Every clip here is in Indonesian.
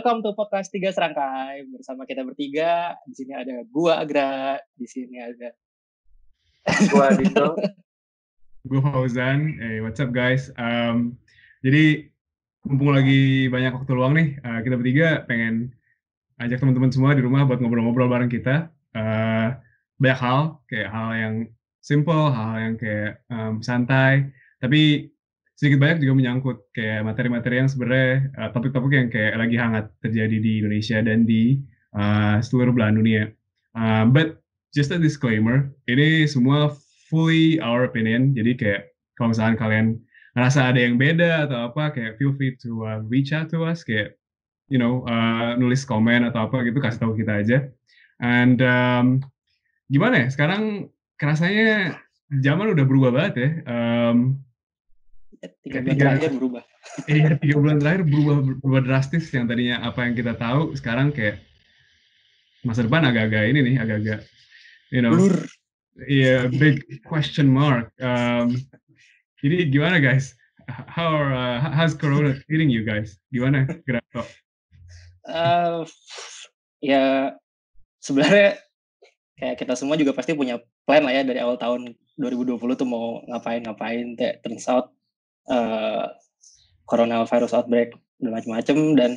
welcome to podcast Tiga Serangkai bersama kita bertiga. Di sini ada gua Agra, di sini ada gua Dito, gua Fauzan. Hey, what's up guys? Um, jadi mumpung lagi banyak waktu luang nih, uh, kita bertiga pengen ajak teman-teman semua di rumah buat ngobrol-ngobrol bareng kita. Uh, banyak hal, kayak hal yang simple, hal yang kayak um, santai, tapi sedikit banyak juga menyangkut kayak materi-materi yang sebenarnya uh, topik-topik yang kayak lagi hangat terjadi di Indonesia dan di uh, seluruh belahan dunia. Uh, but just a disclaimer, ini semua fully our opinion. Jadi kayak kalau misalnya kalian ngerasa ada yang beda atau apa, kayak feel free to uh, reach out to us, kayak you know uh, nulis komen atau apa gitu kasih tahu kita aja. And um, gimana ya? Sekarang kerasanya zaman udah berubah banget ya. Um, tiga bulan terakhir berubah. Iya, tiga bulan terakhir berubah berubah drastis yang tadinya apa yang kita tahu sekarang kayak masa depan agak-agak ini nih, agak-agak you know. Blur. Iya, yeah, big question mark. Um, jadi gimana guys? How are, uh, how's Corona hitting you guys? Gimana, Grato? Uh, ya sebenarnya kayak kita semua juga pasti punya plan lah ya dari awal tahun 2020 tuh mau ngapain-ngapain. Turns out uh, coronavirus outbreak dan macam-macam dan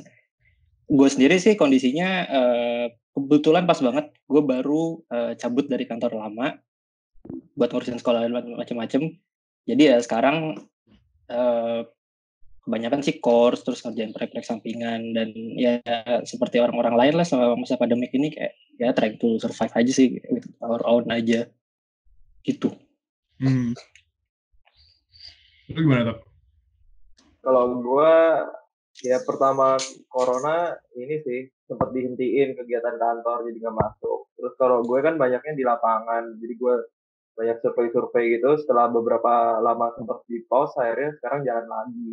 gue sendiri sih kondisinya uh, kebetulan pas banget gue baru uh, cabut dari kantor lama buat ngurusin sekolah dan macam-macam jadi ya sekarang uh, kebanyakan sih course terus ngerjain proyek-proyek sampingan dan ya seperti orang-orang lain lah selama masa pandemik ini kayak ya trying to survive aja sih with our own aja gitu. Hmm. Itu gimana tuh? Kalau gue ya pertama corona ini sih sempat dihentiin kegiatan kantor jadi nggak masuk. Terus kalau gue kan banyaknya di lapangan, jadi gue banyak survei-survei gitu. Setelah beberapa lama sempat di pause, akhirnya sekarang jalan lagi.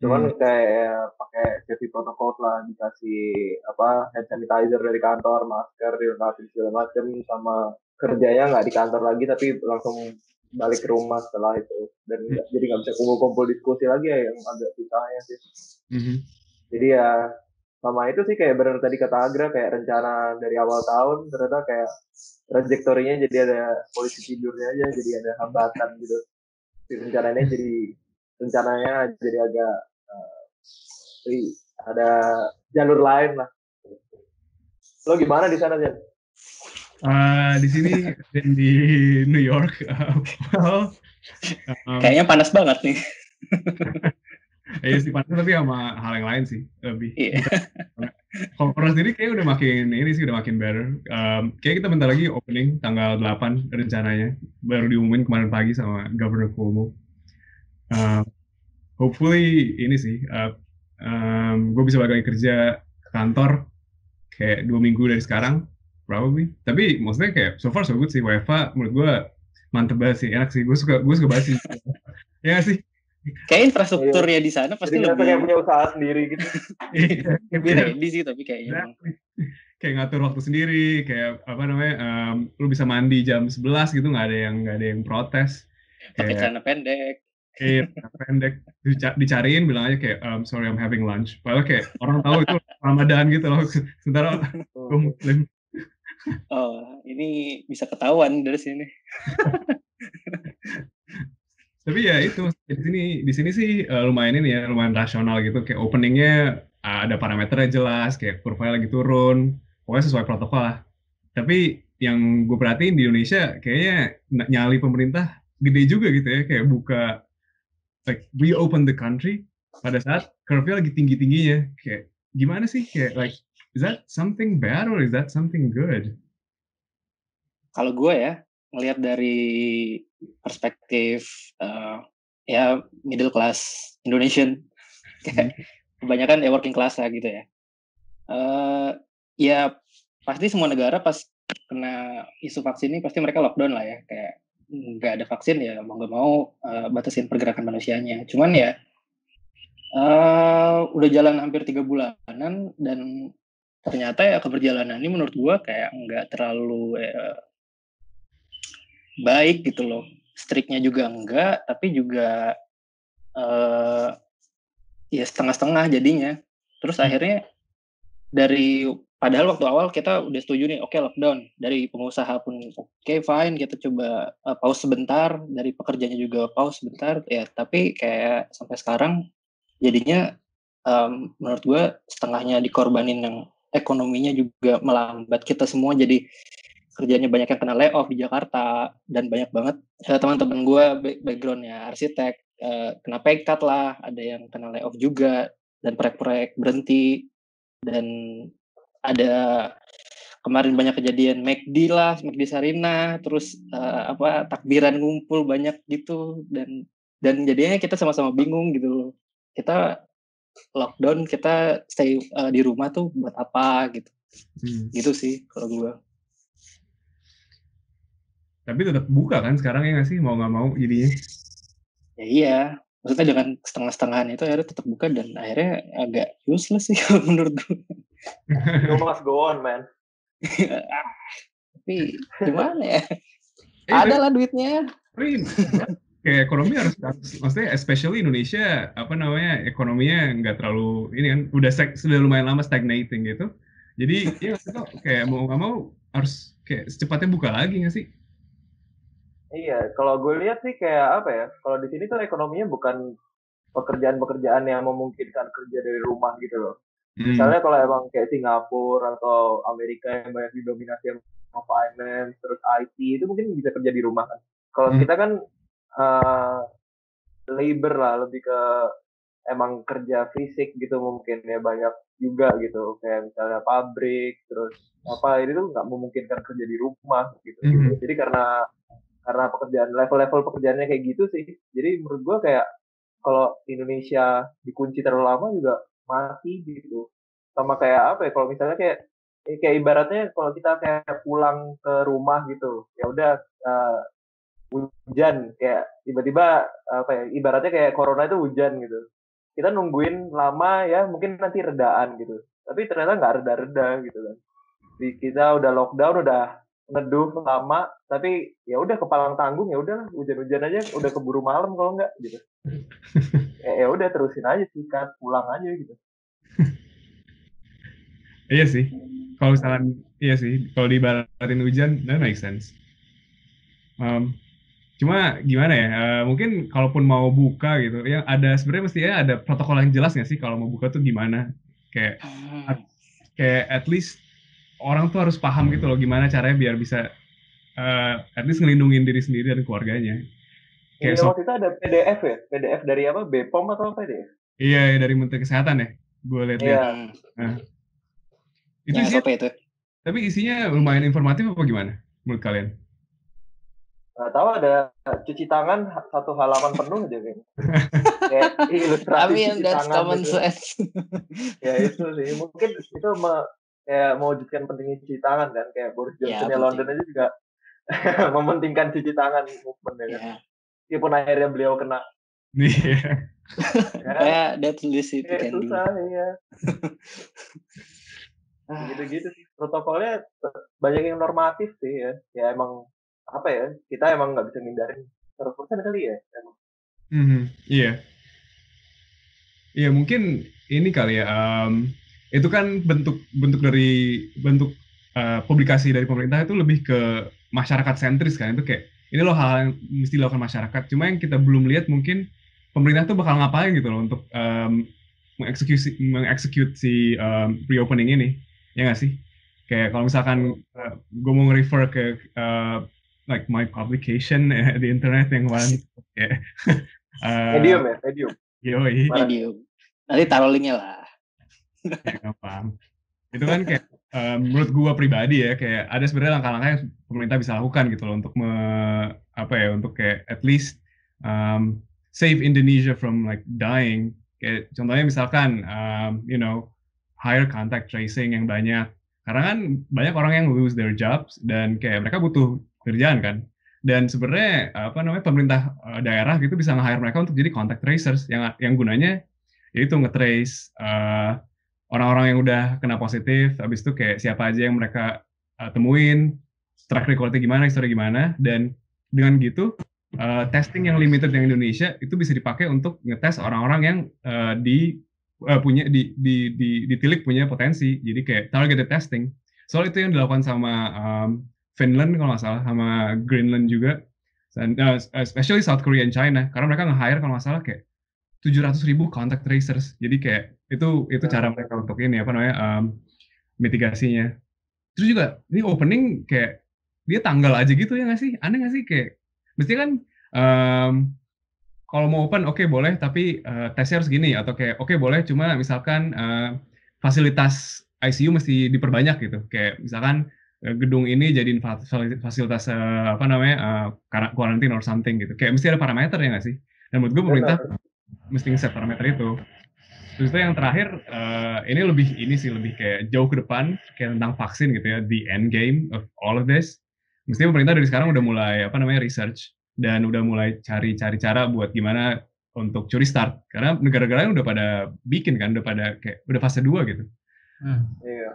Cuman hmm. kayak pakai safety protokol lah, dikasih apa hand sanitizer dari kantor, masker, dilengkapi segala macam, sama kerjanya nggak di kantor lagi tapi langsung balik ke rumah setelah itu dan hmm. jadi nggak bisa kumpul-kumpul diskusi lagi ya yang agak susahnya sih hmm. jadi ya sama itu sih kayak benar tadi kata Agra kayak rencana dari awal tahun ternyata kayak trajektorinya jadi ada polisi tidurnya aja jadi ada hambatan gitu rencananya jadi rencananya jadi agak uh, ada jalur lain lah lo gimana di sana Jan? Uh, di sini dan di New York. Uh, well, um, kayaknya panas banget nih. Iya sih panas tapi sama hal yang lain sih lebih. Iya. Kalau Corona sendiri kayak udah makin ini sih udah makin better. Um, kayak kita bentar lagi opening tanggal 8 rencananya. Baru diumumin kemarin pagi sama Governor Cuomo. Uh, hopefully ini sih uh, um, gue bisa balik lagi kerja ke kantor kayak dua minggu dari sekarang probably. Tapi maksudnya kayak so far so good sih. WFA menurut gue mantep banget sih. Enak sih. Gue suka gue suka banget sih. Ya sih? Kayak infrastrukturnya di sana pasti Jadi lebih kayak punya usaha sendiri gitu. Iya, lebih ready sih tapi kayaknya kayak ngatur waktu sendiri kayak apa namanya um, lu bisa mandi jam 11 gitu nggak ada yang nggak ada yang protes. Pakai celana pendek. Iya, pendek. Dicariin bilang aja kayak um, sorry I'm having lunch. Padahal kayak orang tahu itu Ramadan gitu loh. Sementara gue muslim. Oh, ini bisa ketahuan dari sini. Tapi ya itu di sini di sini sih uh, lumayan ini ya lumayan rasional gitu. Kayak openingnya uh, ada parameternya jelas kayak kurva lagi turun. Pokoknya sesuai protokol lah. Tapi yang gue perhatiin di Indonesia kayaknya nyali pemerintah gede juga gitu ya. Kayak buka like reopen the country. Pada saat curve-nya lagi tinggi tingginya kayak gimana sih? Kayak like is that something bad or is that something good? Kalau gue ya ngelihat dari perspektif uh, ya middle class Indonesian kayak hmm. kebanyakan ya working class lah gitu ya. Uh, ya pasti semua negara pas kena isu vaksin ini pasti mereka lockdown lah ya kayak nggak ada vaksin ya mau nggak mau uh, batasin pergerakan manusianya. Cuman ya uh, udah jalan hampir tiga bulanan dan ternyata ya keberjalanannya menurut gua kayak nggak terlalu ya, baik gitu loh. Striknya juga enggak tapi juga uh, ya setengah-setengah jadinya. Terus hmm. akhirnya dari padahal waktu awal kita udah setuju nih oke okay, lockdown. Dari pengusaha pun oke okay, fine kita coba uh, pause sebentar. Dari pekerjanya juga pause sebentar ya tapi kayak sampai sekarang jadinya um, menurut gue setengahnya dikorbanin yang ekonominya juga melambat. Kita semua jadi kerjanya banyak yang kena layoff di Jakarta dan banyak banget. Uh, teman-teman gue backgroundnya arsitek uh, kena pay cut lah ada yang kena layoff juga dan proyek-proyek berhenti. Dan ada kemarin banyak kejadian McD lah, McD Sarina, terus uh, apa takbiran ngumpul banyak gitu. Dan dan jadinya kita sama-sama bingung gitu Kita lockdown, kita stay uh, di rumah tuh buat apa gitu. Hmm. Gitu sih kalau gua. Tapi tetap buka kan sekarang ya nggak sih mau nggak mau jadinya? Ya iya, maksudnya dengan setengah-setengahan itu akhirnya tetap buka dan akhirnya agak useless sih menurut gue. You must go on, man. tapi gimana ya? Eh, Ada lah duitnya. Kayak ekonomi harus, maksudnya especially Indonesia apa namanya ekonominya nggak terlalu ini kan udah sudah lumayan lama stagnating gitu. Jadi ya kayak mau nggak mau harus kayak secepatnya buka lagi nggak sih? Iya, kalau gue lihat sih kayak apa ya? Kalau di sini tuh ekonominya bukan pekerjaan-pekerjaan yang memungkinkan kerja dari rumah gitu loh. Hmm. Misalnya kalau emang kayak Singapura atau Amerika yang banyak didominasi sama finance, terus IT itu mungkin bisa kerja di rumah kan. Kalau hmm. kita kan uh, labor lah, lebih ke emang kerja fisik gitu mungkin ya banyak juga gitu. Kayak misalnya pabrik terus apa ini tuh nggak memungkinkan kerja di rumah gitu, mm -hmm. jadi karena karena pekerjaan level-level pekerjaannya kayak gitu sih. Jadi menurut gue kayak kalau Indonesia dikunci terlalu lama juga mati gitu. Sama kayak apa ya kalau misalnya kayak kayak ibaratnya kalau kita kayak pulang ke rumah gitu ya udah uh, hujan kayak tiba-tiba apa ya ibaratnya kayak corona itu hujan gitu. Kita nungguin lama ya mungkin nanti redaan gitu. Tapi ternyata nggak reda-reda gitu kan. Jadi kita udah lockdown udah neduh lama tapi ya udah kepalang tanggung ya udah hujan-hujan aja udah keburu malam kalau enggak gitu. Ya, ya udah terusin aja sih kan pulang aja gitu. Iya sih. Kalau misalkan iya sih kalau dibaratin hujan that makes sense. Um, cuma gimana ya uh, mungkin kalaupun mau buka gitu ya ada sebenarnya mesti ya ada protokol yang jelas nggak sih kalau mau buka tuh gimana kayak hmm. kayak at least orang tuh harus paham gitu loh gimana caranya biar bisa uh, at least ngelindungin diri sendiri dan keluarganya. Kayak iya, so, waktu itu ada PDF ya? PDF dari apa? BPOM atau apa dia? Iya, dari Menteri Kesehatan ya. Gue lihat Iya. Nah. Itu ya, isinya, itu. Tapi isinya lumayan informatif apa gimana menurut kalian? Gak tahu ada cuci tangan satu halaman penuh aja kayaknya. Kayak ilustrasi yang that's common gitu. sense. ya itu sih. Mungkin itu kayak mewujudkan pentingnya cuci tangan kan kayak Boris ya, Johnson ya, London aja juga mementingkan cuci tangan movement ya kan. Meskipun akhirnya beliau kena. Iya. ya, that's least it can susah, do. Iya. Gitu-gitu sih. Protokolnya banyak yang normatif sih ya. Ya emang apa ya? Kita emang nggak bisa ngindarin 100% kali ya. Emang. Mm -hmm. Iya. Iya mungkin ini kali ya. Um, itu kan bentuk bentuk dari bentuk uh, publikasi dari pemerintah itu lebih ke masyarakat sentris kan itu kayak ini loh hal yang mesti dilakukan masyarakat cuma yang kita belum lihat mungkin pemerintah tuh bakal ngapain gitu loh untuk um, mengeksekusi mengeksekusi um, reopening ini ya nggak sih kayak kalau misalkan uh, gue mau refer ke uh, like my publication uh, di internet yang kemarin kayak uh, medium ya medium Yoi. medium nanti taruh linknya lah ya, paham. Itu kan kayak um, menurut gua pribadi ya kayak ada sebenarnya langkah-langkah yang pemerintah bisa lakukan gitu loh untuk me, apa ya untuk kayak at least um, save Indonesia from like dying. Kayak contohnya misalkan um, you know higher contact tracing yang banyak. Karena kan banyak orang yang lose their jobs dan kayak mereka butuh kerjaan kan. Dan sebenarnya apa namanya pemerintah uh, daerah gitu bisa nge-hire mereka untuk jadi contact tracers yang yang gunanya yaitu nge-trace uh, orang-orang yang udah kena positif, habis itu kayak siapa aja yang mereka uh, temuin, track recordnya gimana, histori gimana, dan dengan gitu uh, testing yang limited yang Indonesia itu bisa dipakai untuk ngetes orang-orang yang uh, di uh, punya di di di ditilik punya potensi. Jadi kayak targeted testing. Soal itu yang dilakukan sama um, Finland kalau nggak salah, sama Greenland juga, dan uh, especially South Korea and China, karena mereka nge-hire kalau nggak salah kayak 700 ribu contact tracers. Jadi kayak itu itu cara mereka untuk ini apa namanya um, mitigasinya. Terus juga ini opening kayak dia tanggal aja gitu ya nggak sih? Aneh nggak sih kayak mesti kan um, kalau mau open oke okay, boleh tapi uh, tesnya harus gini atau kayak oke okay, boleh cuma misalkan uh, fasilitas ICU mesti diperbanyak gitu kayak misalkan gedung ini jadiin fasilitas uh, apa namanya uh, karantina or something gitu kayak mesti ada parameter ya nggak sih dan menurut gue pemerintah mesti nge-set parameter itu terus itu yang terakhir uh, ini lebih ini sih lebih kayak jauh ke depan kayak tentang vaksin gitu ya the end game of all of this mesti pemerintah dari sekarang udah mulai apa namanya research dan udah mulai cari-cari cara buat gimana untuk curi start karena negara-negara udah pada bikin kan udah pada kayak udah fase 2 gitu. Hmm. Iya.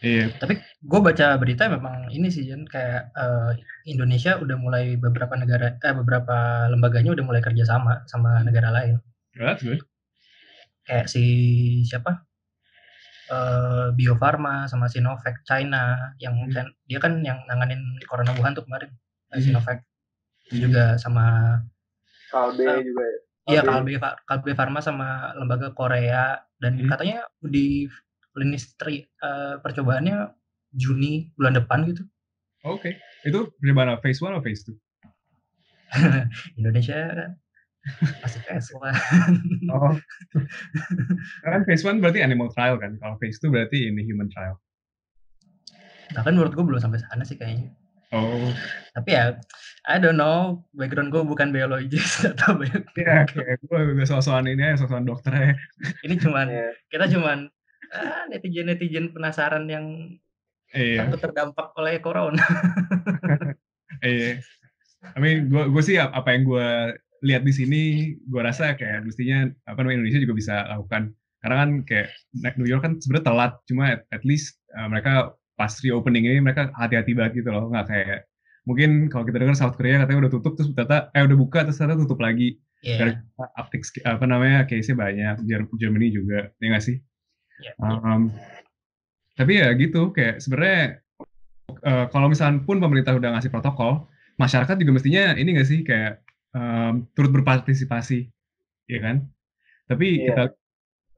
Iya. Tapi gue baca berita memang ini sih Jan kayak uh, Indonesia udah mulai beberapa negara eh beberapa lembaganya udah mulai kerja sama sama negara lain. That's good. Kayak si siapa? Uh, Bio Farma sama Sinovac China yang hmm. dia kan yang nanganin corona Wuhan tuh kemarin hmm. Sinovac juga sama Kalbe uh, juga ya. Iya Kalbe Kalbe Pharma sama lembaga Korea dan hmm. katanya di klinis tri uh, percobaannya Juni bulan depan gitu. Oke, okay. itu gimana phase 1 atau phase 2? Indonesia kan masih phase 1. oh. kan phase 1 berarti animal trial kan, kalau phase 2 berarti ini human trial. Nah kan menurut gue belum sampai sana sih kayaknya. Oh. Tapi ya, I don't know, background gue bukan biologis atau banyak. Iya, kayak gue sosokan ini ya, sosokan dokter ya. Ini cuman, yeah. kita cuman ah, netizen-netizen penasaran yang iya. takut terdampak oleh corona. iya. I mean, gue gue sih apa yang gue lihat di sini, gue rasa kayak mestinya apa namanya Indonesia juga bisa lakukan. Karena kan kayak New York kan sebenarnya telat, cuma at, at least uh, mereka pas reopening ini mereka hati-hati banget gitu loh nggak kayak mungkin kalau kita dengar South Korea katanya udah tutup terus ternyata eh udah buka terus ternyata tutup lagi yeah. uptick apa namanya case-nya banyak Germany juga ya nggak sih yeah, um, tapi ya gitu kayak sebenarnya uh, kalau misalnya pun pemerintah udah ngasih protokol masyarakat juga mestinya ini nggak sih kayak um, turut berpartisipasi ya kan? Tapi yeah. kita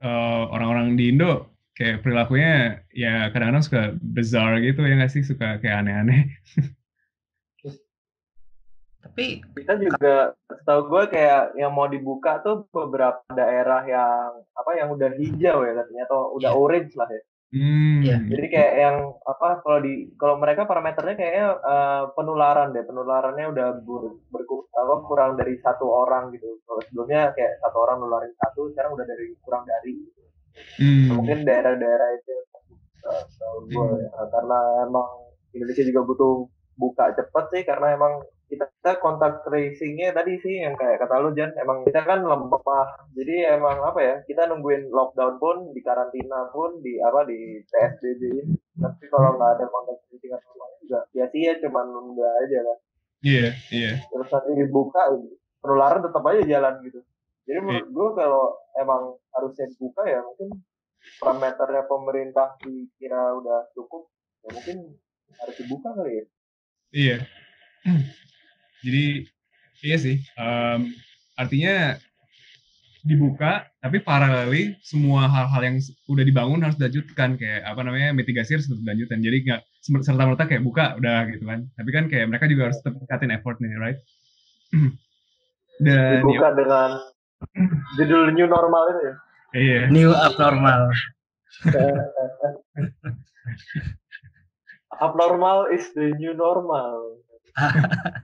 uh, orang-orang di Indo kayak perilakunya ya kadang-kadang suka bizarre gitu ya nggak sih? Suka kayak aneh-aneh tapi kita juga setahu gue kayak yang mau dibuka tuh beberapa daerah yang apa yang udah hijau ya katanya atau udah yeah. orange lah ya Hmm. Yeah. Jadi kayak yang apa kalau di kalau mereka parameternya kayaknya uh, penularan deh penularannya udah ber, ber, apa, kurang dari satu orang gitu. Kalau sebelumnya kayak satu orang nularin satu, sekarang udah dari kurang dari. Gitu. Hmm. Mungkin daerah-daerah itu uh, gue hmm. ya. karena emang Indonesia juga butuh buka cepet sih karena emang kita, kita kontak tracingnya tadi sih yang kayak kata lu Jan emang kita kan lemah jadi emang apa ya kita nungguin lockdown pun di karantina pun di apa di PSBB tapi kalau nggak ada kontak tracing atau juga ya sih ya cuman nunggu aja kan iya yeah, iya yeah. terus nanti dibuka penularan tetap aja jalan gitu jadi iya. menurut gue kalau emang harusnya dibuka ya mungkin parameternya pemerintah dikira udah cukup, ya mungkin harus dibuka kali ya. Iya. Jadi iya sih. Um, artinya dibuka, tapi paraleli semua hal-hal yang udah dibangun harus dilanjutkan kayak apa namanya mitigasi harus dilanjutkan. Jadi nggak serta merta kayak buka udah gitu kan. Tapi kan kayak mereka juga harus tetap effort effortnya, right? Dan dibuka ya, dengan Judul new normal itu ya? Iya. New abnormal. abnormal is the new normal.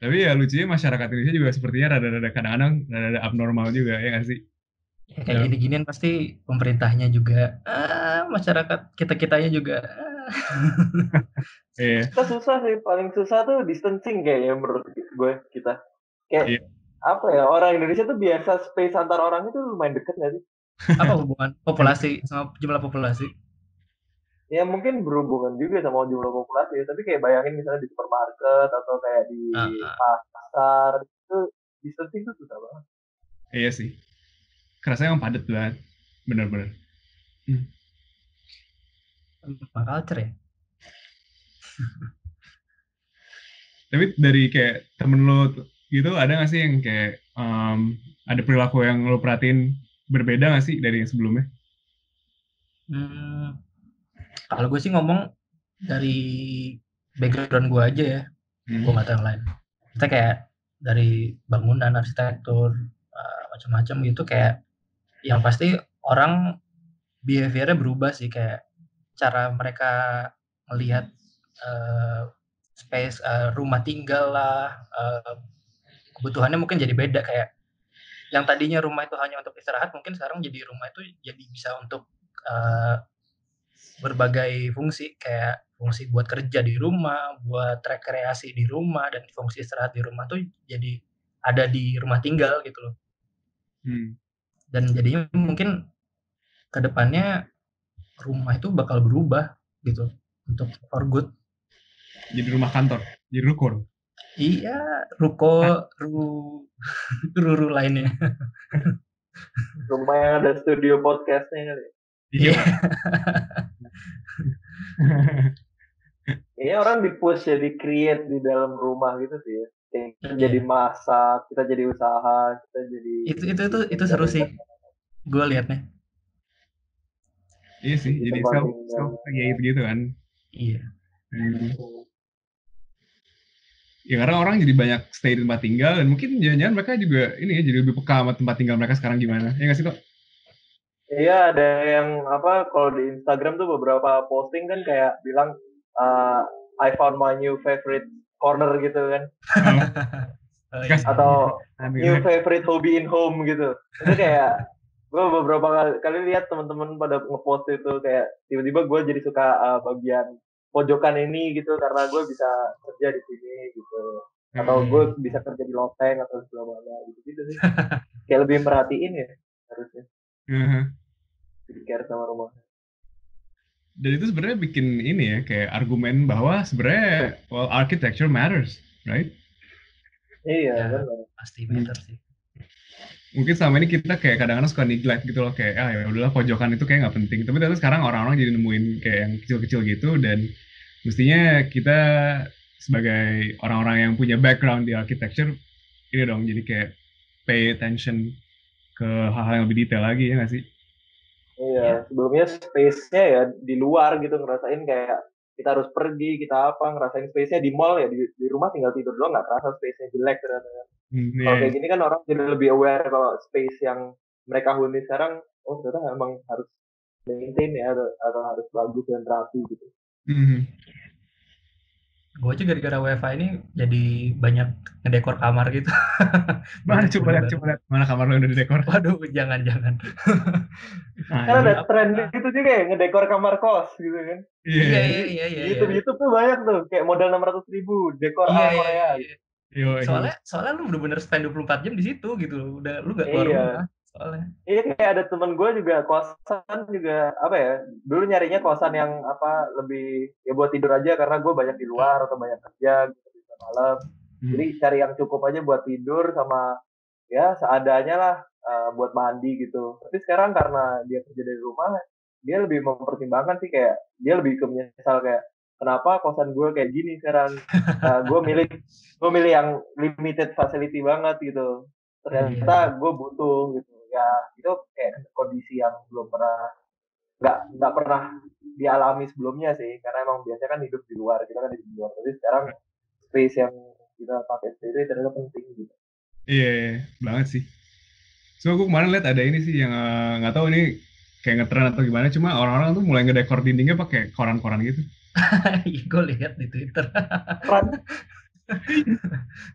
Tapi ya lucunya masyarakat Indonesia juga sepertinya rada-rada kadang-kadang rada-rada abnormal juga ya nggak sih? Ya, kayak ya. gini-ginian pasti pemerintahnya juga, ah, masyarakat kita-kitanya juga. Ah. iya. Kita susah sih, paling susah tuh distancing kayaknya menurut gue kita. Kayak iya apa ya orang Indonesia tuh biasa space antar orang itu lumayan deket nggak sih? Apa hubungan populasi sama jumlah populasi? Ya mungkin berhubungan juga sama jumlah populasi, tapi kayak bayangin misalnya di supermarket atau kayak di uh, pasar itu distancing itu susah banget. Iya sih. kerasa emang padat banget. Bener-bener. Sama culture ya. tapi dari kayak temen lo gitu ada gak sih yang kayak em, ada perilaku yang lo perhatiin berbeda gak sih dari yang sebelumnya? Hmm, kalau gue sih ngomong dari background gue aja ya, Hmm. gue nggak tahu yang lain. Kita kayak dari bangunan, arsitektur, eh, macam-macam gitu kayak yang pasti orang behaviornya berubah sih kayak cara mereka melihat eh, space eh, rumah tinggal lah, eh, kebutuhannya mungkin jadi beda kayak yang tadinya rumah itu hanya untuk istirahat mungkin sekarang jadi rumah itu jadi bisa untuk eh, berbagai fungsi kayak fungsi buat kerja di rumah, buat rekreasi di rumah dan fungsi istirahat di rumah tuh jadi ada di rumah tinggal gitu loh. Hmm. Dan jadinya mungkin ke depannya rumah itu bakal berubah gitu untuk for good. jadi rumah kantor jadi ruko Iya, ruko, ru, ruru lainnya. Rumah yang ada studio podcastnya kali. iya Ini orang di push jadi create di dalam rumah gitu sih ya. Kayak kita Iya. jadi masak, kita jadi usaha, kita jadi Itu itu itu itu seru sih. Gue liatnya. iya sih Di jadi self self create gitu kan Iya. Hmm. ya karena orang jadi banyak stay di tempat tinggal dan mungkin jangan-jangan mereka juga ini ya jadi lebih peka sama tempat tinggal mereka sekarang gimana ya nggak sih kok Iya ada yang apa kalau di Instagram tuh beberapa posting kan kayak bilang uh, I found my new favorite corner gitu kan. Iya. atau new favorite hobby in home gitu. Itu kayak gue beberapa kali, kali lihat teman-teman pada ngepost itu kayak tiba-tiba gue jadi suka uh, bagian pojokan ini gitu karena gue bisa kerja di sini gitu. Atau gue bisa kerja di loteng atau segala gitu gitu sih. Kayak lebih merhatiin ya harusnya Jadi care sama rumah dan itu sebenarnya bikin ini ya kayak argumen bahwa sebenarnya well architecture matters right iya Ya. benar pasti better sih. mungkin selama ini kita kayak kadang-kadang suka neglect gitu loh kayak ah ya udahlah pojokan itu kayak nggak penting tapi ternyata sekarang orang-orang jadi nemuin kayak yang kecil-kecil gitu dan mestinya kita sebagai orang-orang yang punya background di architecture ini dong jadi kayak pay attention ke hal-hal yang lebih detail lagi ya nggak sih iya sebelumnya space-nya ya di luar gitu ngerasain kayak kita harus pergi kita apa ngerasain space-nya di mall ya di, di rumah tinggal tidur doang nggak kerasa space-nya jelek ternyata. Hmm, kalau iya. kayak gini kan orang jadi lebih aware kalau space yang mereka huni sekarang oh ternyata emang harus maintain ya atau, atau harus bagus dan rapi gitu Mhm. Gue aja gara-gara wifi ini jadi banyak ngedekor kamar gitu. mana coba lihat coba lihat mana kamar lo udah didekor Waduh, jangan-jangan. nah, kan ada tren gitu juga ya ngedekor kamar kos gitu kan iya Iya, iya iya, iya, iya. YouTube YouTube tuh banyak tuh kayak modal enam ratus ribu dekor Iya, ala iya, Korea iya, gitu. iya. Yo, iya. Soalnya soalnya lu bener-bener spend 24 jam di situ gitu. Udah lu gak keluar Iya. rumah. Soalnya. Iya kayak ada temen gue juga kosan juga apa ya dulu nyarinya kosan yang apa lebih ya buat tidur aja karena gue banyak di luar atau banyak kerja gitu malam. Hmm. jadi cari yang cukup aja buat tidur sama ya seadanya lah eh, buat mandi gitu. Tapi sekarang karena dia kerja dari rumah dia lebih mempertimbangkan sih kayak dia lebih ke menyesal kayak kenapa kosan gue kayak gini sekarang? Gue milih gue milih yang limited facility banget gitu. Ternyata gue butuh gitu ya itu kayak kondisi yang belum pernah nggak nggak pernah dialami sebelumnya sih karena emang biasanya kan hidup di luar kita kan hidup di luar tapi sekarang space yang kita pakai sendiri ternyata penting gitu Iya, iya, banget sih. So, gue kemarin lihat ada ini sih yang eh, nggak tahu ini kayak ngetren atau gimana, cuma orang-orang tuh mulai ngedekor dindingnya pakai koran-koran gitu. Iya, gue lihat di Twitter.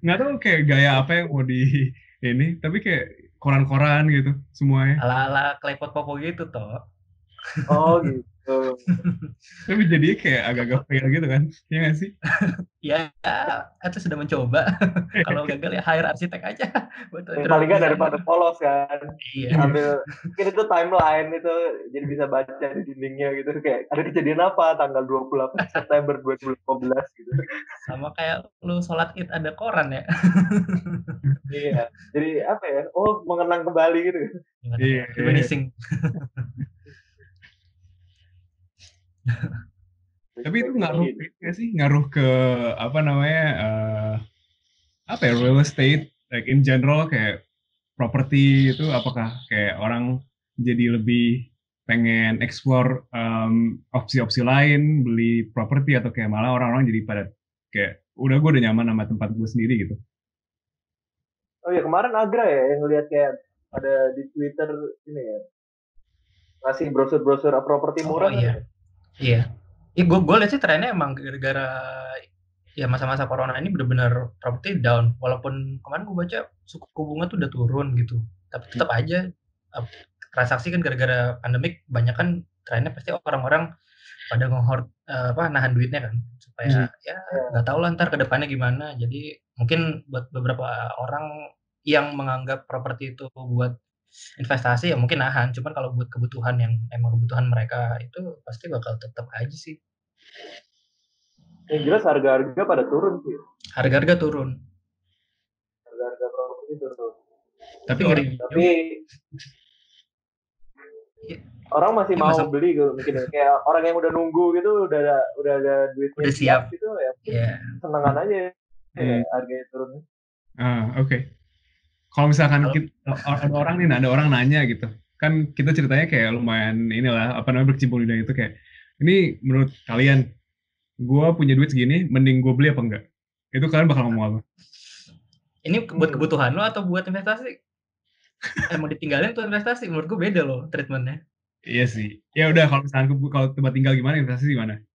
Nggak tahu kayak gaya apa yang mau di ini, tapi kayak koran-koran gitu semuanya. Ala-ala klepot popo gitu toh. oh gitu. Tapi jadinya kayak agak-agak fail gitu kan? Iya nggak sih? ya itu sudah mencoba kalau gagal ya hire arsitek aja buat Yang paling nggak daripada polos kan. iya Ambil mungkin itu timeline itu jadi bisa baca di dindingnya gitu kayak ada kejadian apa tanggal 28 September 2015 gitu. sama kayak lu sholat id ada koran ya Iya. Jadi apa ya? Oh, mengenang kembali gitu. Iya, iya. Reminiscing. Tapi itu ngaruh Gitu. nggak sih? Ngaruh ke apa namanya? eh, apa ya? Real estate, like in general kayak properti itu apakah kayak orang jadi lebih pengen explore em, opsi-opsi lain, beli properti atau kayak malah orang-orang jadi pada kayak udah gue udah nyaman sama tempat gue sendiri gitu. Oh iya kemarin Agra ya yang lihat kayak ada di Twitter ini ya ngasih brosur-brosur properti Oh, murah. iya. Iya. Iya, gue gue lihat sih trennya emang gara-gara ya masa-masa corona ini benar-benar properti down. Walaupun kemarin gue baca suku bunga tuh udah turun gitu. Tapi tetap aja uh, transaksi kan gara-gara pandemik banyak kan trennya pasti orang-orang pada ngehoard uh, apa nahan duitnya kan supaya ya nggak tahu lah ntar ke depannya gimana. Jadi mungkin buat beberapa orang yang menganggap properti itu buat investasi ya mungkin nahan cuman kalau buat kebutuhan yang emang kebutuhan mereka itu pasti bakal tetap aja sih Yang jelas harga-harga pada turun sih. harga-harga turun Harga-harga properti turun. Tapi Tapi Iya. orang masih Iya, mau masa- beli gitu mungkin ya. kayak orang yang udah nunggu gitu udah ada udah ada duitnya Udah siap. gitu ya ya senengan aja ya, Hmm. harganya turun. Ah, oke. Kalau misalkan kita, ada orang nih, ada orang nanya gitu, kan kita ceritanya kayak lumayan inilah apa namanya berkecimpung di bidang itu kayak, ini menurut kalian, gue punya duit segini, mending gue beli apa enggak? Itu kalian bakal ngomong apa? ini buat kebutuhan lo atau buat investasi eh mau ditinggalin tuh investasi menurut gue beda loh treatmentnya Iya sih. Ya udah kalau misalkan kalau tempat tinggal gimana, investasi gimana?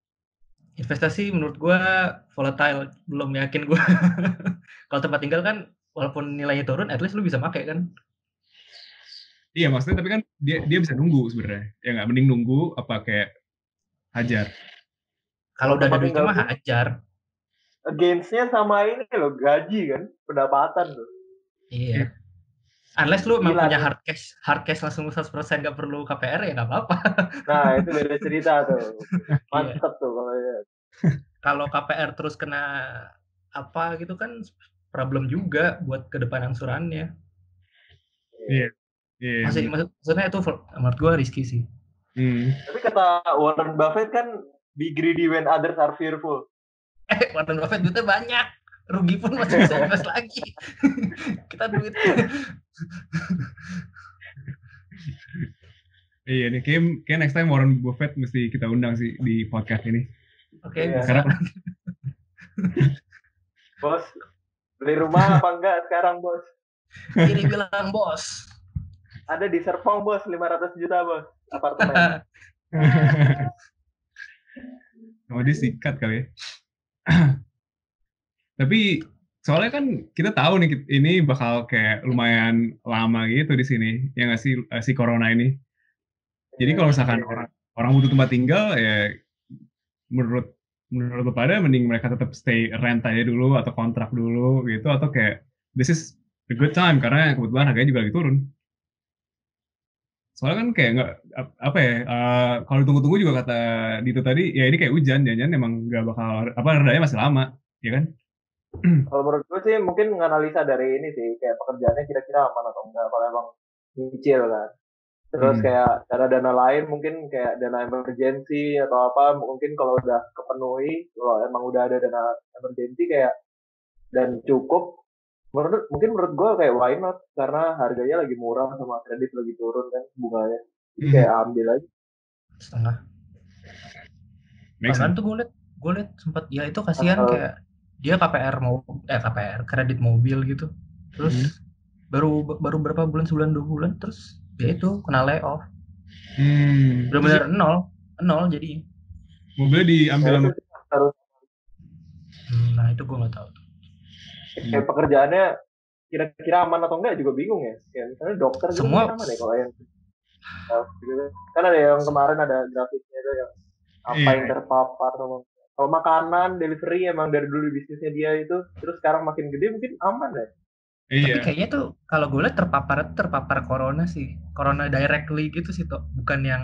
investasi menurut gue volatile belum yakin gue kalau tempat tinggal kan walaupun nilainya turun at least lu bisa pakai kan Iya maksudnya tapi kan dia dia bisa nunggu sebenarnya. Ya nggak mending nunggu apa kayak hajar. kalau udah ada tinggal mah hajar Against-nya sama ini loh gaji kan pendapatan tuh. iya unless lu emang Gila punya hard cash hard cash langsung 100% gak perlu KPR ya nggak apa-apa Nah itu beda cerita tuh. Mantep tuh kalau ya. kalau KPR terus kena apa gitu kan problem juga buat ke depan angsurannya. Iya. Iya. Masih maksud- maksudnya itu for- menurut gua risky sih. Hmm. Tapi kata Warren Buffett kan be greedy when others are fearful. Eh, Warren Buffett duitnya banyak. Rugi pun masih bisa invest lagi. Kita duit. Iya nih, kayak, kayak next time Warren Buffett mesti kita undang sih di podcast ini. Oke, Iya. bisa. Karena Bos, beli rumah apa enggak sekarang bos? Kiri bilang bos. Ada di Serpong bos, 500 juta bos. Apartemen. sama dia sikat kali ya. Tapi soalnya kan kita tahu nih ini bakal kayak lumayan lama gitu di sini, ya nggak sih eh, si corona ini. Jadi kalau misalkan orang orang butuh tempat tinggal ya menurut menurut lu pada mending mereka tetap stay rent aja dulu atau kontrak dulu gitu atau kayak this is a good time karena kebetulan harganya juga lagi turun. Soalnya kan kayak nggak ap- apa ya eh, kalau ditunggu-tunggu juga kata Dito tadi ya ini kayak hujan jangan emang nggak bakal apa redanya masih lama ya kan? Kalau menurut gue sih mungkin menganalisa dari ini sih, kayak pekerjaannya kira-kira aman atau enggak. Kalau emang nyicil kan. Terus Hmm. kayak dana-dana lain mungkin kayak dana emergency atau apa mungkin kalau udah kepenuhi kalau emang udah ada dana emergency kayak dan cukup menurut mungkin menurut gue kayak why not karena harganya lagi murah sama kredit lagi turun kan bunganya jadi Hmm. kayak ambil aja Setengah. Bahkan tuh gue liat, gue liat sempat ya itu kasihan Uh-uh. kayak dia KPR mau eh KPR kredit mobil gitu. Terus Hmm. baru baru berapa bulan sebulan dua bulan terus ya itu kena layoff. Hmm. Benar-benar nol, nol jadi. Mobilnya diambil Nah, sama itu harus Hmm, Nah itu gue nggak tahu. tuh. kayak pekerjaannya kira-kira aman atau enggak juga bingung ya kayak misalnya dokter gitu Semua- sama deh kalau yang. Kan ada yang kemarin ada grafiknya itu yang apa Iya. yang terpapar sama kalau makanan delivery emang dari dulu bisnisnya dia itu terus sekarang makin gede mungkin aman ya Tapi Iya. kayaknya tuh kalau gue liat terpapar terpapar corona sih. Corona directly gitu sih tuh, bukan yang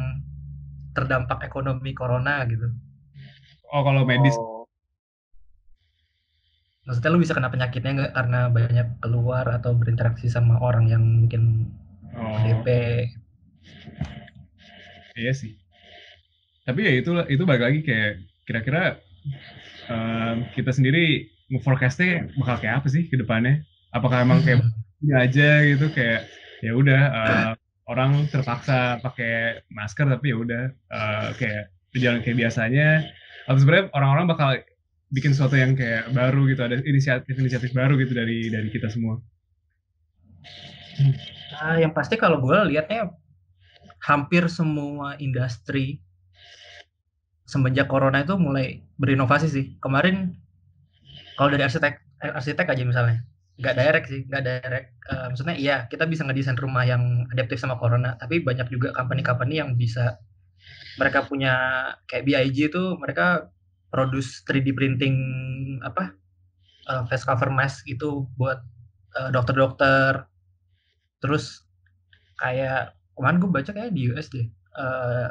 terdampak ekonomi corona gitu. Oh kalau medis. Oh, Maksudnya lu bisa kena penyakitnya nggak karena banyak keluar atau berinteraksi sama orang yang mungkin Oh, DP. iya sih. Tapi ya itu itu balik lagi kayak kira-kira em, kita sendiri nge-forecastnya bakal kayak apa sih ke depannya? Apakah emang kayak aja gitu kayak ya udah eh, orang terpaksa pakai masker tapi ya udah eh, kayak berjalan kayak biasanya atau sebenarnya orang-orang bakal bikin sesuatu yang kayak baru gitu ada inisiatif-inisiatif baru gitu dari dari kita semua. Ah, yang pasti kalau gue lihatnya hampir semua industri semenjak corona itu mulai berinovasi sih. Kemarin kalau dari arsitek eh, arsitek aja misalnya, nggak direct sih, nggak direct. Eh, maksudnya iya kita bisa ngedesain rumah yang adaptif sama corona, tapi banyak juga company-company yang bisa mereka punya kayak BIG itu mereka produce 3D printing apa eh, face cover mask gitu buat eh, dokter-dokter terus kayak kemarin gue baca kayak di US deh eh,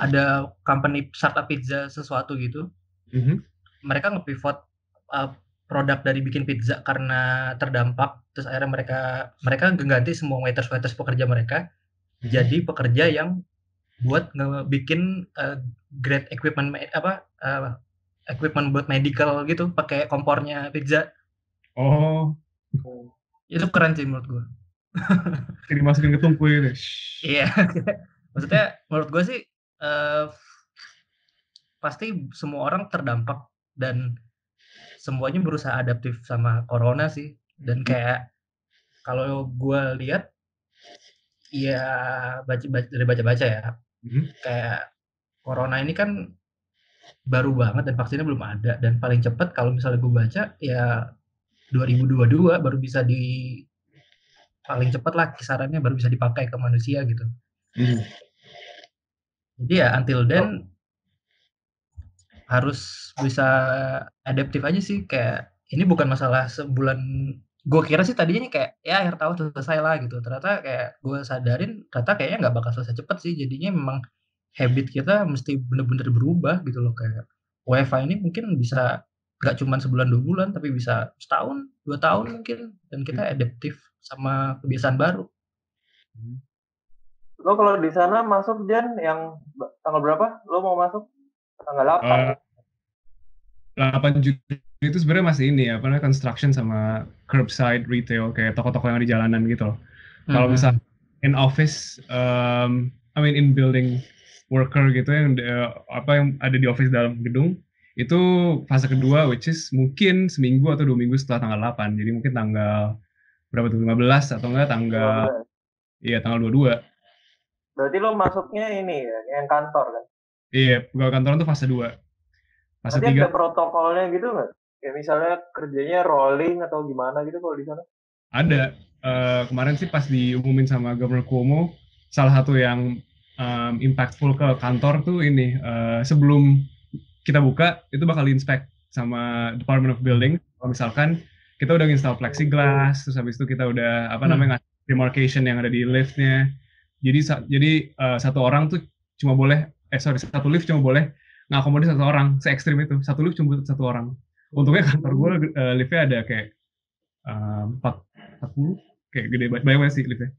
ada company startup pizza sesuatu gitu Mhm. mereka nge-pivot uh, produk dari bikin pizza karena terdampak terus akhirnya mereka mereka ganti semua waiters waiters pekerja mereka jadi pekerja yang buat ngebikin uh, great equipment me- apa uh, equipment buat medical gitu pakai kompornya pizza Oh, itu keren sih menurut gue jadi masukin ke tungku gitu. Shhh. Iya, maksudnya menurut gue sih eh, pasti semua orang terdampak dan semuanya berusaha adaptif sama corona sih. Dan kayak kalau gue lihat, ya baca, baca dari baca-baca ya, Mhm. kayak corona ini kan baru banget dan vaksinnya belum ada dan paling cepat kalau misalnya gue baca ya 2022 baru bisa di paling cepat lah kisarannya baru bisa dipakai ke manusia gitu. Mhm. Jadi ya until then harus bisa adaptif aja sih kayak ini bukan masalah sebulan. Gue kira sih tadinya kayak ya akhir tahun selesai lah gitu. Ternyata kayak gue sadarin ternyata kayaknya nggak bakal selesai cepet sih. Jadinya memang habit kita mesti bener-bener berubah gitu loh kayak WiFi ini mungkin bisa nggak cuma sebulan dua bulan tapi bisa setahun dua tahun mungkin. Dan kita adaptif sama kebiasaan baru. Lo kalau di sana masuk Jan yang tanggal berapa? Lo mau masuk? Tanggal 8 Eh, 8 Juni itu sebenarnya masih ini ya, apa namanya construction sama curbside retail kayak toko-toko yang di jalanan gitu loh. Kalau Hmm. misal in office, um, I mean in building worker gitu yang eh, apa yang ada di office dalam gedung itu fase kedua which is mungkin seminggu atau dua minggu setelah tanggal 8 jadi mungkin tanggal berapa tuh 15 atau enggak tanggal iya tanggal 22 berarti lo masuknya ini ya yang kantor kan? Iya pegawai kantoran tuh fase 2 Berarti 3 ada protokolnya gitu nggak kayak misalnya kerjanya rolling atau gimana gitu kalau di sana Ada. Eh, kemarin sih pas diumumin sama Governor Cuomo, salah satu yang em, impactful ke kantor tuh ini, eh, sebelum kita buka, itu bakal inspect sama Department of Building. Kalau misalkan kita udah install plexiglass, terus habis itu kita udah apa Hmm. namanya ngasih demarcation yang ada di liftnya. Jadi sa- jadi eh, satu orang tuh cuma boleh, eh sorry satu lift cuma boleh ngakomodir satu orang, se ekstrim itu. Satu lift cuma satu orang. Untungnya kantor gue eh, liftnya ada kayak eh, empat 40 kayak gede banget banyak banget sih liftnya.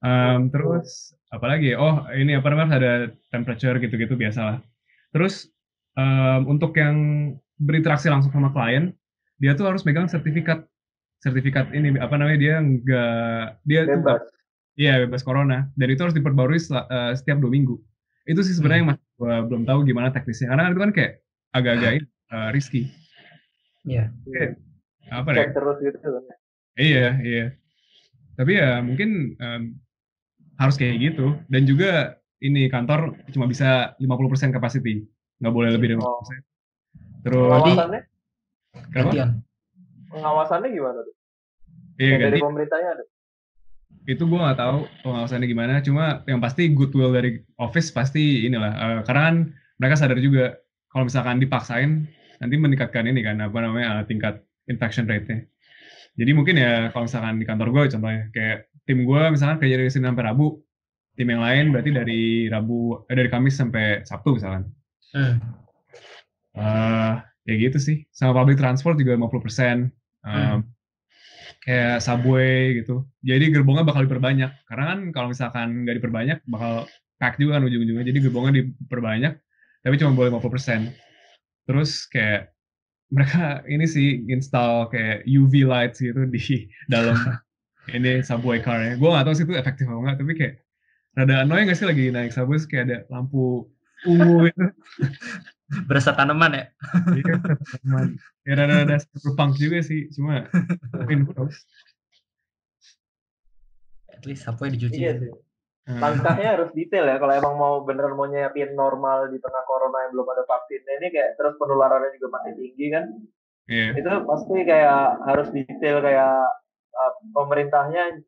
Um, terus apalagi ya? Oh ini apa namanya ada temperature gitu-gitu biasalah. Terus um, untuk yang berinteraksi langsung sama klien, dia tuh harus megang sertifikat sertifikat ini apa namanya dia enggak dia tuh bebas Iya bebas corona dan itu harus diperbarui eh, setiap dua minggu. Itu sih sebenarnya yang masih gua belum tahu gimana teknisnya karena itu kan kayak agak-agak ini, eh, risky. Iya. Apa ya? terus gitu kan Iya iya. Tapi ya mungkin em, harus kayak gitu dan juga ini kantor cuma bisa 50% capacity nggak boleh lebih dari 50%. Oh. Terus pengawasannya kenapa? pengawasannya gimana tuh Iya dari pemerintahnya ada itu gue nggak tahu pengawasannya gimana. Cuma yang pasti goodwill dari office pasti inilah uh, karena kan mereka sadar juga kalau misalkan dipaksain nanti meningkatkan ini kan apa namanya uh, tingkat infection rate-nya. Jadi mungkin ya kalau misalkan di kantor gue contohnya kayak tim gue misalkan kerja dari Senin sampai Rabu tim yang lain berarti dari Rabu eh, dari Kamis sampai Sabtu misalkan. Hmm. uh, ya gitu sih. Sama public transport juga 50 persen. Um, hmm kayak subway gitu. Jadi gerbongnya bakal diperbanyak. Karena kan kalau misalkan nggak diperbanyak bakal pack juga kan ujung-ujungnya. Jadi gerbongnya diperbanyak tapi cuma boleh 50%. Terus kayak mereka ini sih install kayak UV lights gitu di dalam ini subway car nya. Gue gak tau sih itu efektif atau enggak, tapi kayak rada annoying gak sih lagi naik subway kayak ada lampu ungu gitu. berasa tanaman ya iya tanaman ya rada-rada punk juga sih cuma infos at least apa yang dicuci iya sih hmm. langkahnya harus detail ya kalau emang mau bener mau nyiapin normal di tengah corona yang belum ada vaksinnya ini kayak terus penularannya juga masih tinggi kan yeah. itu pasti kayak harus detail kayak uh, pemerintahnya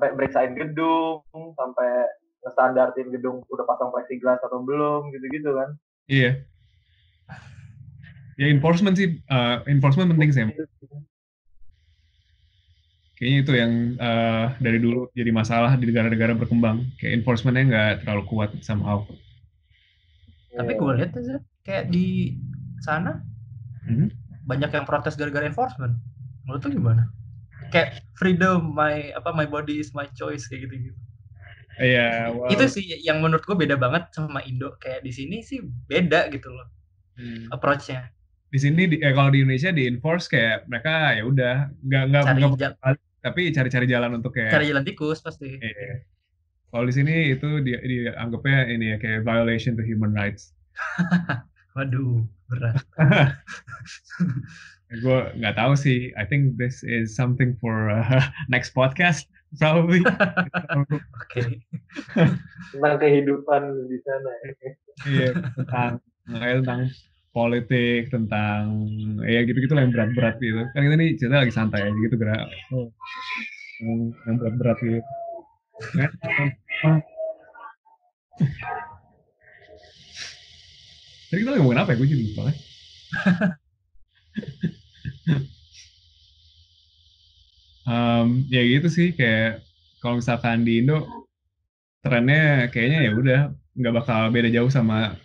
beriksain gedung sampai standartin gedung udah pasang plexiglass atau belum gitu-gitu kan. Iya. Ya enforcement sih uh, enforcement penting sih kayaknya itu yang uh, dari dulu jadi masalah di negara-negara berkembang. Kayak enforcementnya nggak terlalu kuat somehow. Tapi gue lihat aja kayak di sana hmm? banyak yang protes gara-gara enforcement. Menurut tuh gimana? Kayak freedom my apa my body is my choice kayak gitu gitu Iya, wow. itu sih yang menurut gue beda banget sama Indo. Kayak di sini sih beda gitu loh hmm. approachnya. Di sini di, eh, kalau di Indonesia di enforce kayak mereka ya udah nggak nggak tapi cari-cari jalan untuk kayak cari jalan tikus pasti. Iya. kalau di sini itu dia dianggapnya ini ya kayak violation to human rights. Waduh berat. Gue nggak tahu sih. I think this is something for uh, next podcast probably oke. Okay. tentang kehidupan di sana iya tentang tentang politik tentang ya gitu-gitu lah yang berat-berat gitu. Kan kita nih cerita lagi santai aja gitu gerak oh. yang, berat-berat gitu. Tadi kita lagi ngomongin apa ya? Gue jadi lupa um, ya gitu sih kayak kalau misalkan di Indo trennya kayaknya ya udah nggak bakal beda jauh sama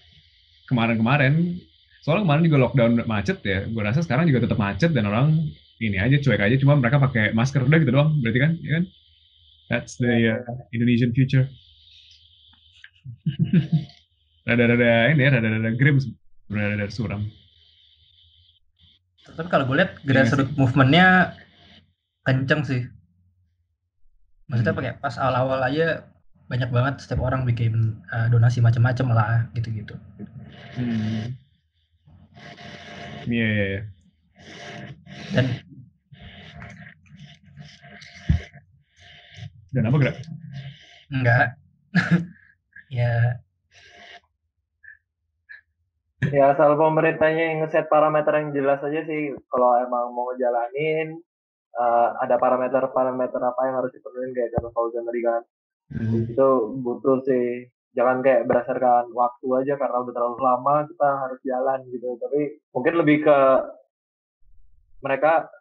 kemarin-kemarin. Soalnya kemarin juga lockdown macet ya gue rasa sekarang juga tetap macet dan orang ini aja cuek aja cuma mereka pakai masker udah gitu doang berarti kan ya kan? That's the uh, Indonesian future. Rada-rada ini ya rada-rada grim rada-rada suram. Tapi kalau gue lihat grassroots movementnya kenceng sih maksudnya hmm. pakai pas awal-awal aja banyak banget setiap orang bikin uh, donasi macam-macam lah gitu-gitu. Hmm. Iya. Yeah, yeah, yeah. Dan dan apa gerak? Enggak. ya. Ya asal pemerintahnya yang ngeset parameter yang jelas aja sih kalau emang mau ngejalanin uh, ada parameter-parameter apa yang harus dipenuhi kayak kata Fauzan tadi kan. Hmm. Itu butuh sih jangan kayak berdasarkan waktu aja karena udah terlalu lama kita harus jalan gitu tapi mungkin lebih ke mereka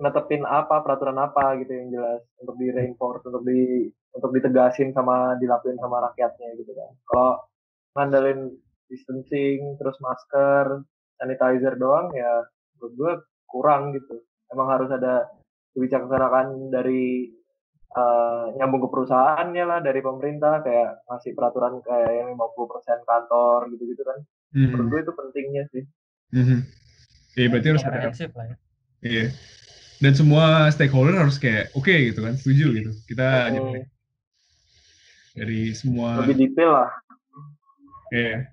netepin apa peraturan apa gitu yang jelas untuk di reinforce untuk di untuk ditegasin sama dilakuin sama rakyatnya gitu kan kalau ngandelin distancing terus masker sanitizer doang ya menurut gue kurang gitu emang harus ada kebijaksanaan dari uh, nyambung ke perusahaannya lah dari pemerintah kayak ngasih peraturan kayak yang 50% kantor gitu-gitu kan. Hmm. Menurut gue itu pentingnya sih. Hmm. Iya berarti harus ada. Ya. Iya. Dan semua stakeholder harus kayak oke okay, gitu kan, setuju gitu. Kita oh. dari semua lebih detail lah. Iya.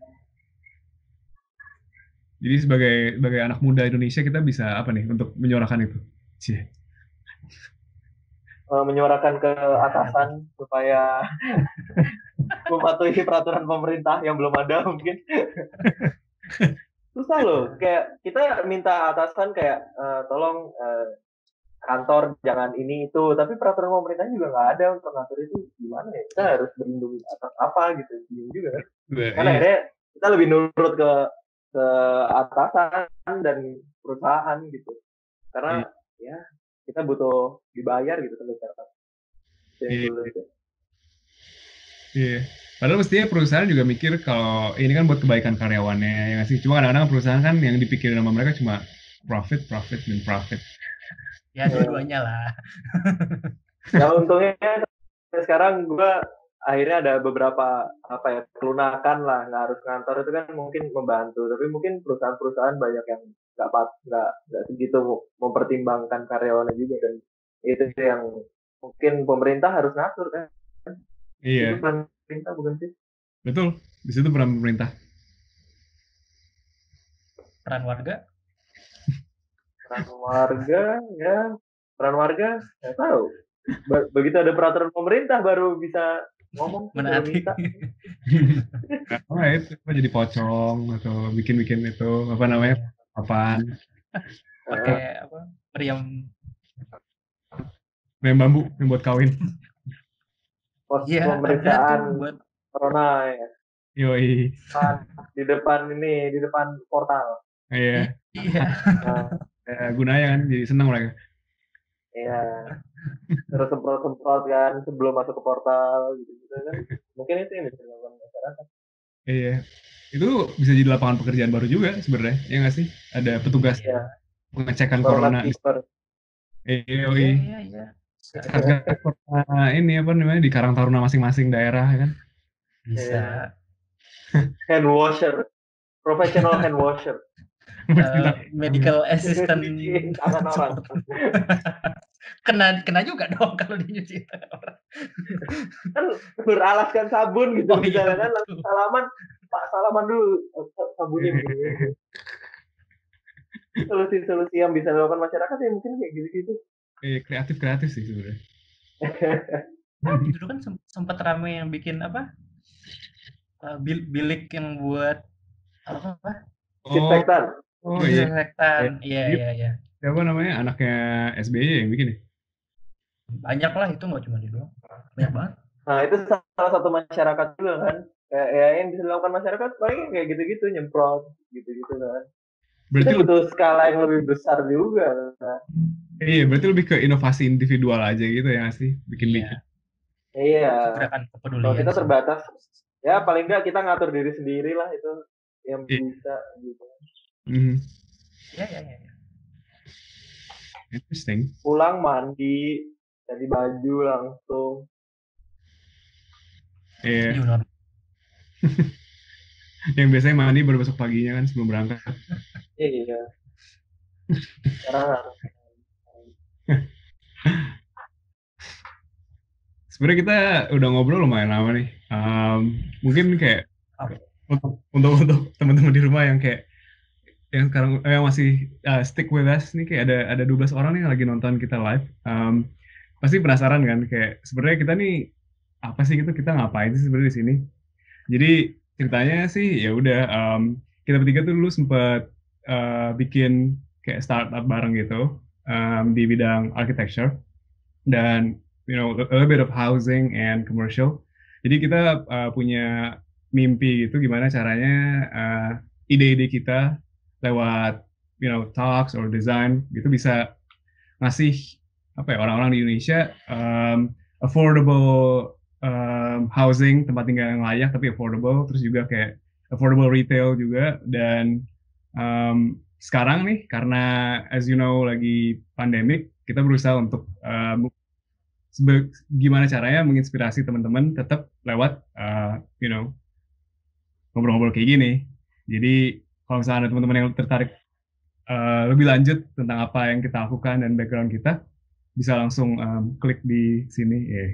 Jadi sebagai sebagai anak muda Indonesia kita bisa apa nih untuk menyuarakan itu? Sih menyuarakan ke atasan supaya mematuhi peraturan pemerintah yang belum ada mungkin. Susah loh. Kayak kita minta atasan kayak uh, tolong uh, kantor jangan ini itu. Tapi peraturan pemerintah juga nggak ada untuk ngatur itu. Gimana ya? Kita harus berlindung atas apa gitu. Bingung juga. Kan karena Iya. kita lebih nurut ke ke atasan dan perusahaan gitu. Karena ya kita butuh dibayar gitu kan Itu yang Iya. Iya. Padahal mestinya perusahaan juga mikir kalau ini kan buat kebaikan karyawannya ya nggak sih. Cuma kadang-kadang perusahaan kan yang dipikirin sama mereka cuma profit, profit, dan profit. Ya dua-duanya lah. ya untungnya sekarang gua akhirnya ada beberapa apa ya pelunakan lah nggak harus ngantor itu kan mungkin membantu tapi mungkin perusahaan-perusahaan banyak yang nggak pat nggak nggak segitu mempertimbangkan karyawannya juga dan itu yang mungkin pemerintah harus ngatur kan Iya, itu peran pemerintah bukan sih betul. Di situ peran pemerintah. Peran warga. peran warga ya peran warga nggak tahu begitu ada peraturan pemerintah baru bisa ngomong Menaati. Oh, itu apa jadi pocong atau bikin-bikin itu apa namanya? Apaan? Pakai apa? Meriam Main bambu yang buat kawin. pos ada pemeriksaan buat corona ya Yoi. depan, di depan ini di depan portal Iya. iya. nah, Ya, gunanya kan jadi senang mereka. iya terus semprot semprot kan sebelum masuk ke portal gitu gitu kan mungkin itu yang bisa dilakukan masyarakat Iya. Itu bisa jadi lapangan pekerjaan baru juga sebenarnya. Ya nggak sih? Ada petugas iya pengecekan corona Iya, Iya, iya, iya. Satgas corona ini apa namanya di Karang Taruna masing-masing daerah ya kan? Bisa. hand washer professional hand washer Eh, medical assistant Nyuciin tangan orang kena kena juga dong kalau dia nyuci tangan orang. kan beralaskan sabun gitu Oh, iya, misalnya kan betul. langsung salaman pak salaman dulu sa- sabunnya gitu solusi-solusi yang bisa dilakukan masyarakat ya mungkin kayak gitu-gitu Eh, kreatif kreatif sih sebenarnya. Dulu kan sem- sempat ramai yang bikin apa? Eh, bil- bilik yang buat apa? apa? Oh, disinfektan oh iya. Disinfektan. Iya, iya, iya. Siapa namanya? Anaknya SBY yang bikin ya? Banyak lah itu nggak cuma di doang. Banyak banget. nah itu salah satu masyarakat juga kan ya, ya yang bisa dilakukan masyarakat paling kayak gitu-gitu nyemprot gitu-gitu kan Berarti kita butuh skala yang lebih besar juga nah, iya, berarti lebih ke inovasi individual aja gitu ya sih? Bikin-bikin. iya Gerakan kepedulian. kalau kita terbatas ya paling nggak kita ngatur diri sendiri lah itu yang Iya. bisa gitu Mhm. Iya, iya, iya. iya. Interesting. pulang mandi ganti baju langsung Iya. New normal. Yang biasanya mandi baru besok paginya kan sebelum berangkat. iya sekarang harus Sebenarnya kita udah ngobrol lumayan lama nih. Um, mungkin kayak untuk untuk untuk teman-teman di rumah yang kayak yang sekarang eh, yang masih uh, stick with us nih kayak ada ada 12 orang nih yang lagi nonton kita live. Um, pasti penasaran kan kayak sebenarnya kita nih apa sih gitu kita ngapain sih sebenarnya di sini. Jadi ceritanya sih ya udah um, kita bertiga tuh dulu sempet uh, bikin kayak startup bareng gitu um, di bidang architecture dan you know a little bit of housing and commercial. Jadi kita uh, punya mimpi gitu gimana caranya uh, ide-ide kita lewat you know talks or design gitu bisa ngasih apa ya orang-orang di Indonesia um, affordable um, housing tempat tinggal yang layak tapi affordable terus juga kayak affordable retail juga dan um, sekarang nih karena as you know lagi pandemic kita berusaha untuk um, gimana caranya menginspirasi teman-teman tetap lewat uh, you know ngobrol-ngobrol kayak gini. Jadi kalau misalnya ada teman-teman yang tertarik uh, lebih lanjut tentang apa yang kita lakukan dan background kita, bisa langsung um, klik di sini. Ya,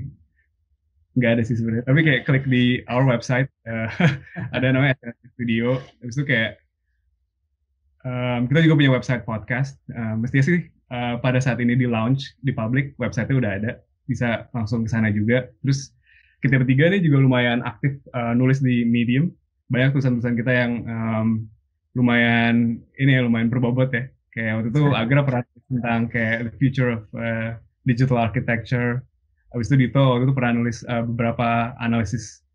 nggak ada sih sebenarnya. Tapi kayak klik di our website, uh, ada namanya Studio. Habis itu kayak um, kita juga punya website podcast. Uh, mestinya sih uh, pada saat ini di launch di public, website-nya udah ada. Bisa langsung ke sana juga. Terus kita bertiga nih juga lumayan aktif uh, nulis di Medium. Banyak tulisan-tulisan kita yang um, lumayan ini ya lumayan berbobot ya. Kayak waktu itu Agra pernah tentang kayak the future of uh, digital architecture. Habis itu Dito waktu itu pernah nulis uh, beberapa analisis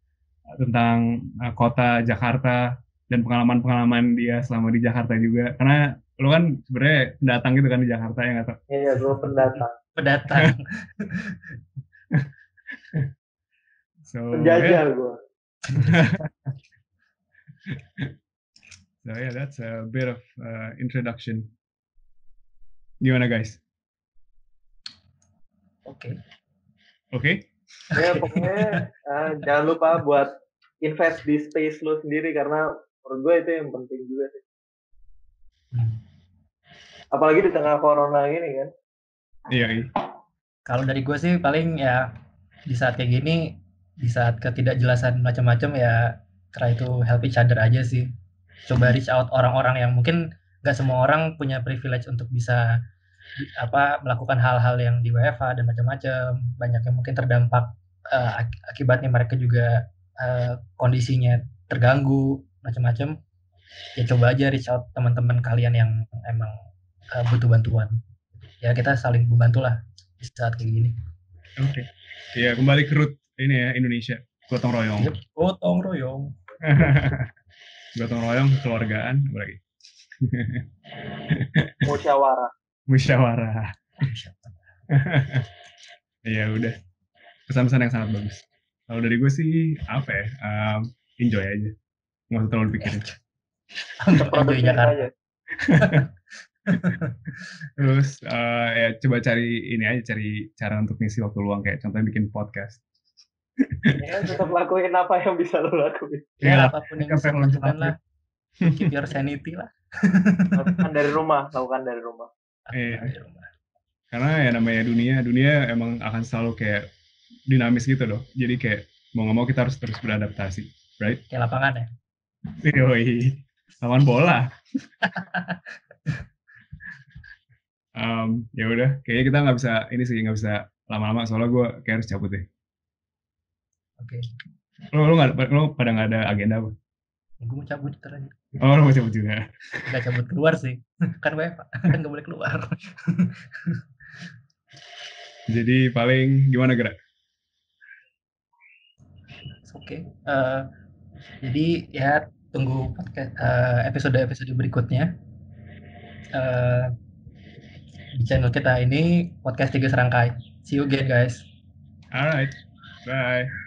tentang uh, kota Jakarta dan pengalaman-pengalaman dia selama di Jakarta juga. Karena lo kan sebenarnya pendatang gitu kan di Jakarta ya nggak tahu? Iya, gue pendatang. Pendatang. so, Penjajah yeah. gue. so yeah, that's a bit of uh, introduction. Gimana guys? Oke. Oke? Ya pokoknya eh, jangan lupa buat invest di space lo sendiri karena menurut gue itu yang penting juga sih. Hmm. Apalagi di tengah corona gini kan. Iya, iya. Kalau dari gue sih paling ya di saat kayak gini, di saat ketidakjelasan macam-macam ya try to help each other aja sih. Coba reach out orang-orang yang mungkin nggak semua orang punya privilege untuk bisa apa melakukan hal-hal yang di WFA dan macam-macam. Banyak yang mungkin terdampak ak- akibatnya mereka juga eh, kondisinya terganggu macam-macam. Ya coba aja reach out teman-teman kalian yang emang eh, butuh bantuan. Ya kita saling membantu lah di saat kayak gini. Oke. Iya, kembali ke root ini ya Indonesia. Gotong royong. Yep. Gotong royong. Gotong royong, kekeluargaan, apa lagi? Musyawarah. Musyawarah. Iya udah. Pesan-pesan yang sangat bagus. Kalau dari gue sih apa ya? um, enjoy aja. Nggak usah terlalu pikirin. Enjoy Produktif Jakarta. aja. Terus eh, ya coba cari ini aja cari cara untuk ngisi waktu luang kayak contohnya bikin podcast. Ya, tetap lakuin apa yang bisa lo lakuin. Ya, Ya, apa pun yang bisa lakukan lah. Keep your sanity lah. Lakukan dari rumah, lakukan dari rumah. Iya. Rumah. Karena ya namanya dunia, dunia emang akan selalu kayak dinamis gitu loh. Jadi kayak mau nggak mau kita harus terus beradaptasi, right? Kayak lapangan ya. Yoi, lawan bola. um, ya udah, kayaknya kita nggak bisa ini sih nggak bisa lama-lama soalnya gue kayak harus cabut deh. Oke. Lo lo nggak lo pada nggak ada agenda apa? Gue mau cabut ntar aja. Oh lo mau cabut juga? Gak cabut keluar sih. kan WFA. Kan gak boleh keluar. Jadi paling gimana gerak? Oke. Eh, jadi ya tunggu podcast eh, episode-episode berikutnya. Eh, di channel kita ini podcast tiga serangkai. See you again guys. Alright, bye.